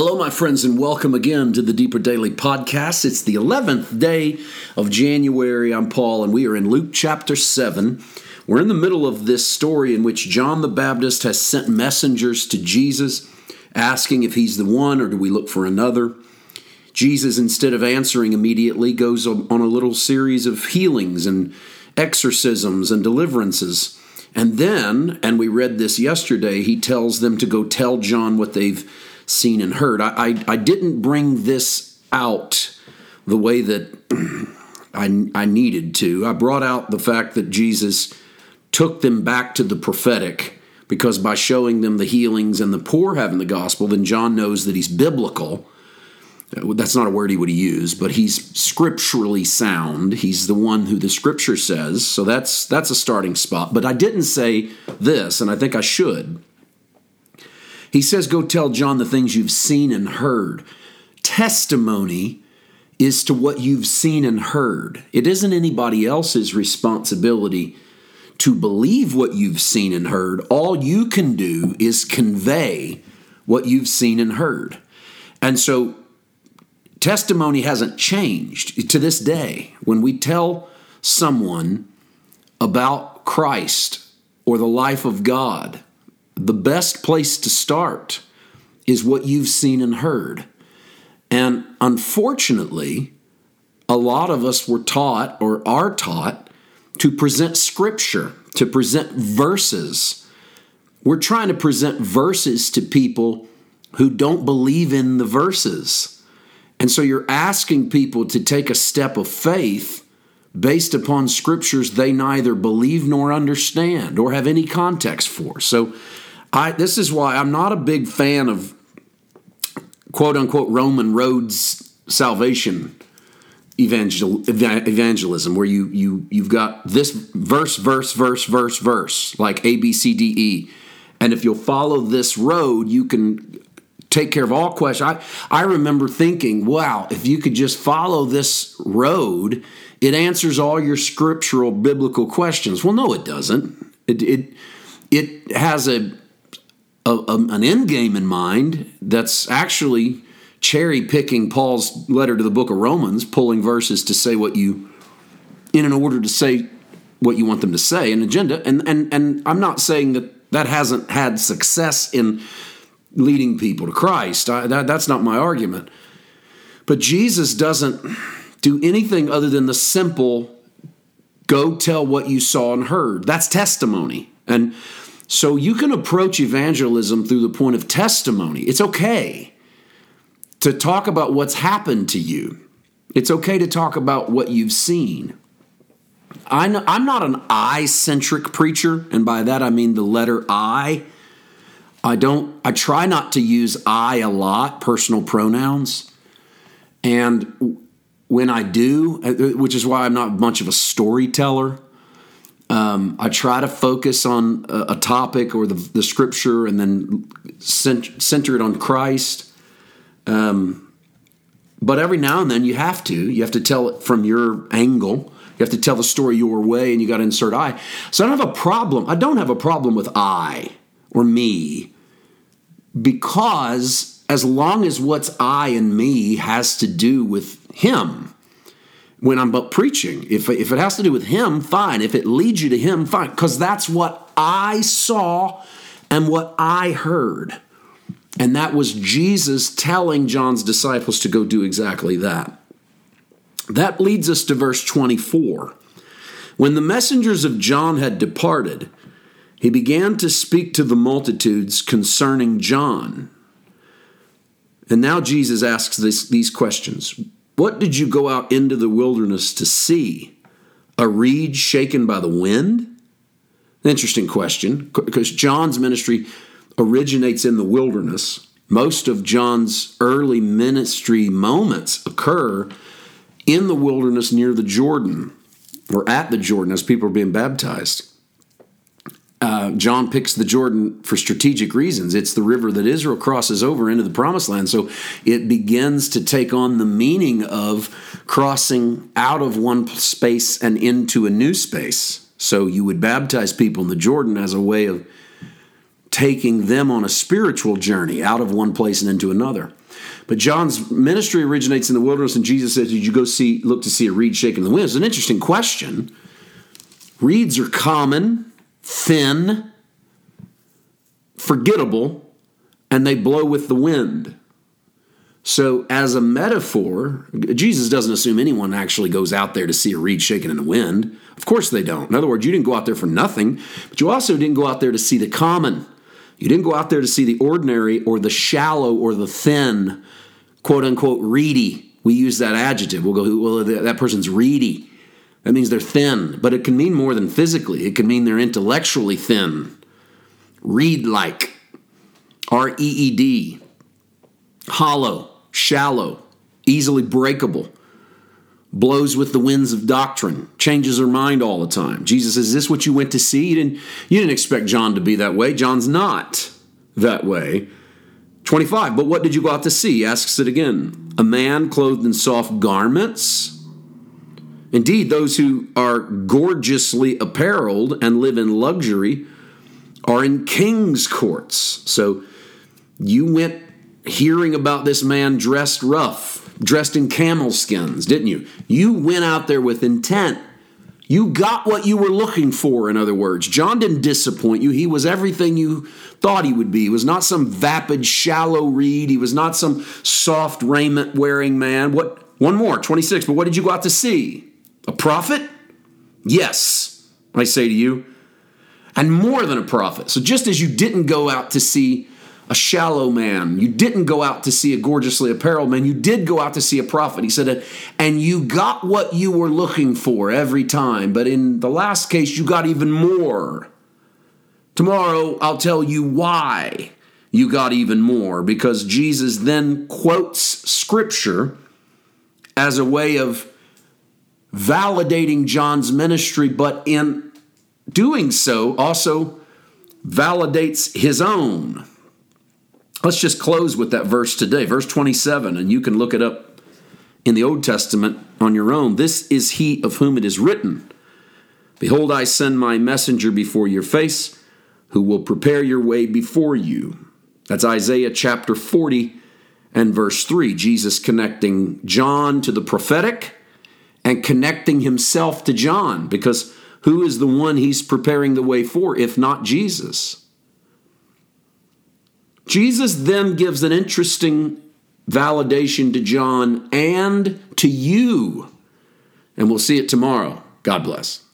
Hello, my friends, and welcome again to the Deeper Daily Podcast. It's the 11th day of January. I'm Paul, and we are in Luke chapter 7. We're in the middle of this story in which John the Baptist has sent messengers to Jesus asking if he's the one or do we look for another. Jesus, instead of answering immediately, goes on a little series of healings and exorcisms and deliverances. And then, and we read this yesterday, he tells them to go tell John what they've seen and heard. I, I, I didn't bring this out the way that I, I needed to. I brought out the fact that Jesus took them back to the prophetic because by showing them the healings and the poor having the gospel, then John knows that he's biblical. Uh, that's not a word he would use, but he's scripturally sound. He's the one who the scripture says. So that's that's a starting spot. But I didn't say this, and I think I should. He says, Go tell John the things you've seen and heard. Testimony is to what you've seen and heard. It isn't anybody else's responsibility to believe what you've seen and heard. All you can do is convey what you've seen and heard. And so testimony hasn't changed to this day. When we tell someone about Christ or the life of God, the best place to start is what you've seen and heard. And unfortunately, a lot of us were taught or are taught to present scripture, to present verses. We're trying to present verses to people who don't believe in the verses. And so you're asking people to take a step of faith based upon scriptures they neither believe nor understand or have any context for. So I this is why I'm not a big fan of quote unquote Roman roads salvation evangel, evangelism where you you you've got this verse verse verse verse verse like A B C D E. And if you'll follow this road you can take care of all questions. I I remember thinking wow if you could just follow this road it answers all your scriptural biblical questions. Well no it doesn't. It it it has a a, a, an end game in mind that's actually cherry picking Paul's letter to the book of Romans, pulling verses to say what you, in an order to say what you want them to say, an agenda. And, and, and I'm not saying that that hasn't had success in leading people to Christ. I, that, that's not my argument. But Jesus doesn't do anything other than the simple go tell what you saw and heard. That's testimony. And so you can approach evangelism through the point of testimony. It's okay to talk about what's happened to you, it's okay to talk about what you've seen. I'm not an I centric preacher, and by that I mean the letter I. I don't, I try not to use I a lot, personal pronouns. And when I do, uh, which is why I'm not much of a storyteller, um, I try to focus on a, a topic or the, the, scripture and then cent- center it on Christ. Um, but every now and then you have to. You have to tell it from your angle. You have to tell the story your way, and you got to insert I. So I don't have a problem. I don't have a problem with I or me because as long as what's I and me has to do with Him, when I'm preaching. If, if it has to do with Him, fine. If it leads you to Him, fine. Because that's what I saw and what I heard. And that was Jesus telling John's disciples to go do exactly that. That leads us to verse 24. When the messengers of John had departed, he began to speak to the multitudes concerning John. And now Jesus asks this, these questions what did you go out into the wilderness to see? A reed shaken by the wind? Interesting question, because John's ministry originates in the wilderness. Most of John's early ministry moments occur in the wilderness near the Jordan or at the Jordan as people are being baptized uh, John picks the Jordan for strategic reasons. It's the river that Israel crosses over into the promised land. So it begins to take on the meaning of crossing out of one space and into a new space. So you would baptize people in the Jordan as a way of taking them on a spiritual journey out of one place and into another. But John's ministry originates in the wilderness, and Jesus says, Did you go see look to see a reed shaking in the wind? It's an interesting question. Reeds are common, thin, forgettable, and they blow with the wind. So, as a metaphor, Jesus doesn't assume anyone actually goes out there to see a reed shaken in the wind. Of course, they don't. In other words, you didn't go out there for nothing, but you also didn't go out there to see the common. You didn't go out there to see the ordinary or the shallow or the thin, quote unquote, reedy. We use that adjective. We'll go, well, that person's reedy. That means they're thin, but it can mean more than physically. It can mean they're intellectually thin, reed like, R E E D, hollow, shallow, easily breakable, blows with the winds of doctrine, changes her mind all the time. Jesus says, Is this what you went to see? You didn't, you didn't expect John to be that way. John's not that way. 25, but what did you go out to see? He asks it again. A man clothed in soft garments? Indeed, those who are gorgeously apparelled and live in luxury are in king's courts. So you went hearing about this man dressed rough, dressed in camel skins, didn't you? You went out there with intent. You got what you were looking for, in other words. John didn't disappoint you. He was everything you thought he would be. He was not some vapid, shallow reed. He was not some soft raiment wearing man. What one more, 26. But what did you go out to see? A prophet? Yes, I say to you. And more than a prophet. So just as you didn't go out to see a shallow man. You didn't go out to see a gorgeously apparelled man. You did go out to see a prophet. He said, and you got what you were looking for every time. But in the last case, you got even more. Tomorrow, I'll tell you why you got even more, because Jesus then quotes scripture as a way of validating John's ministry, but in doing so, also validates his own. Let's just close with that verse today, verse 27, and you can look it up in the Old Testament on your own. This is he of whom it is written Behold, I send my messenger before your face, who will prepare your way before you. That's Isaiah chapter 40 and verse 3. Jesus connecting John to the prophetic and connecting himself to John, because who is the one he's preparing the way for if not Jesus? Jesus then gives an interesting validation to John and to you. And we'll see it tomorrow. God bless.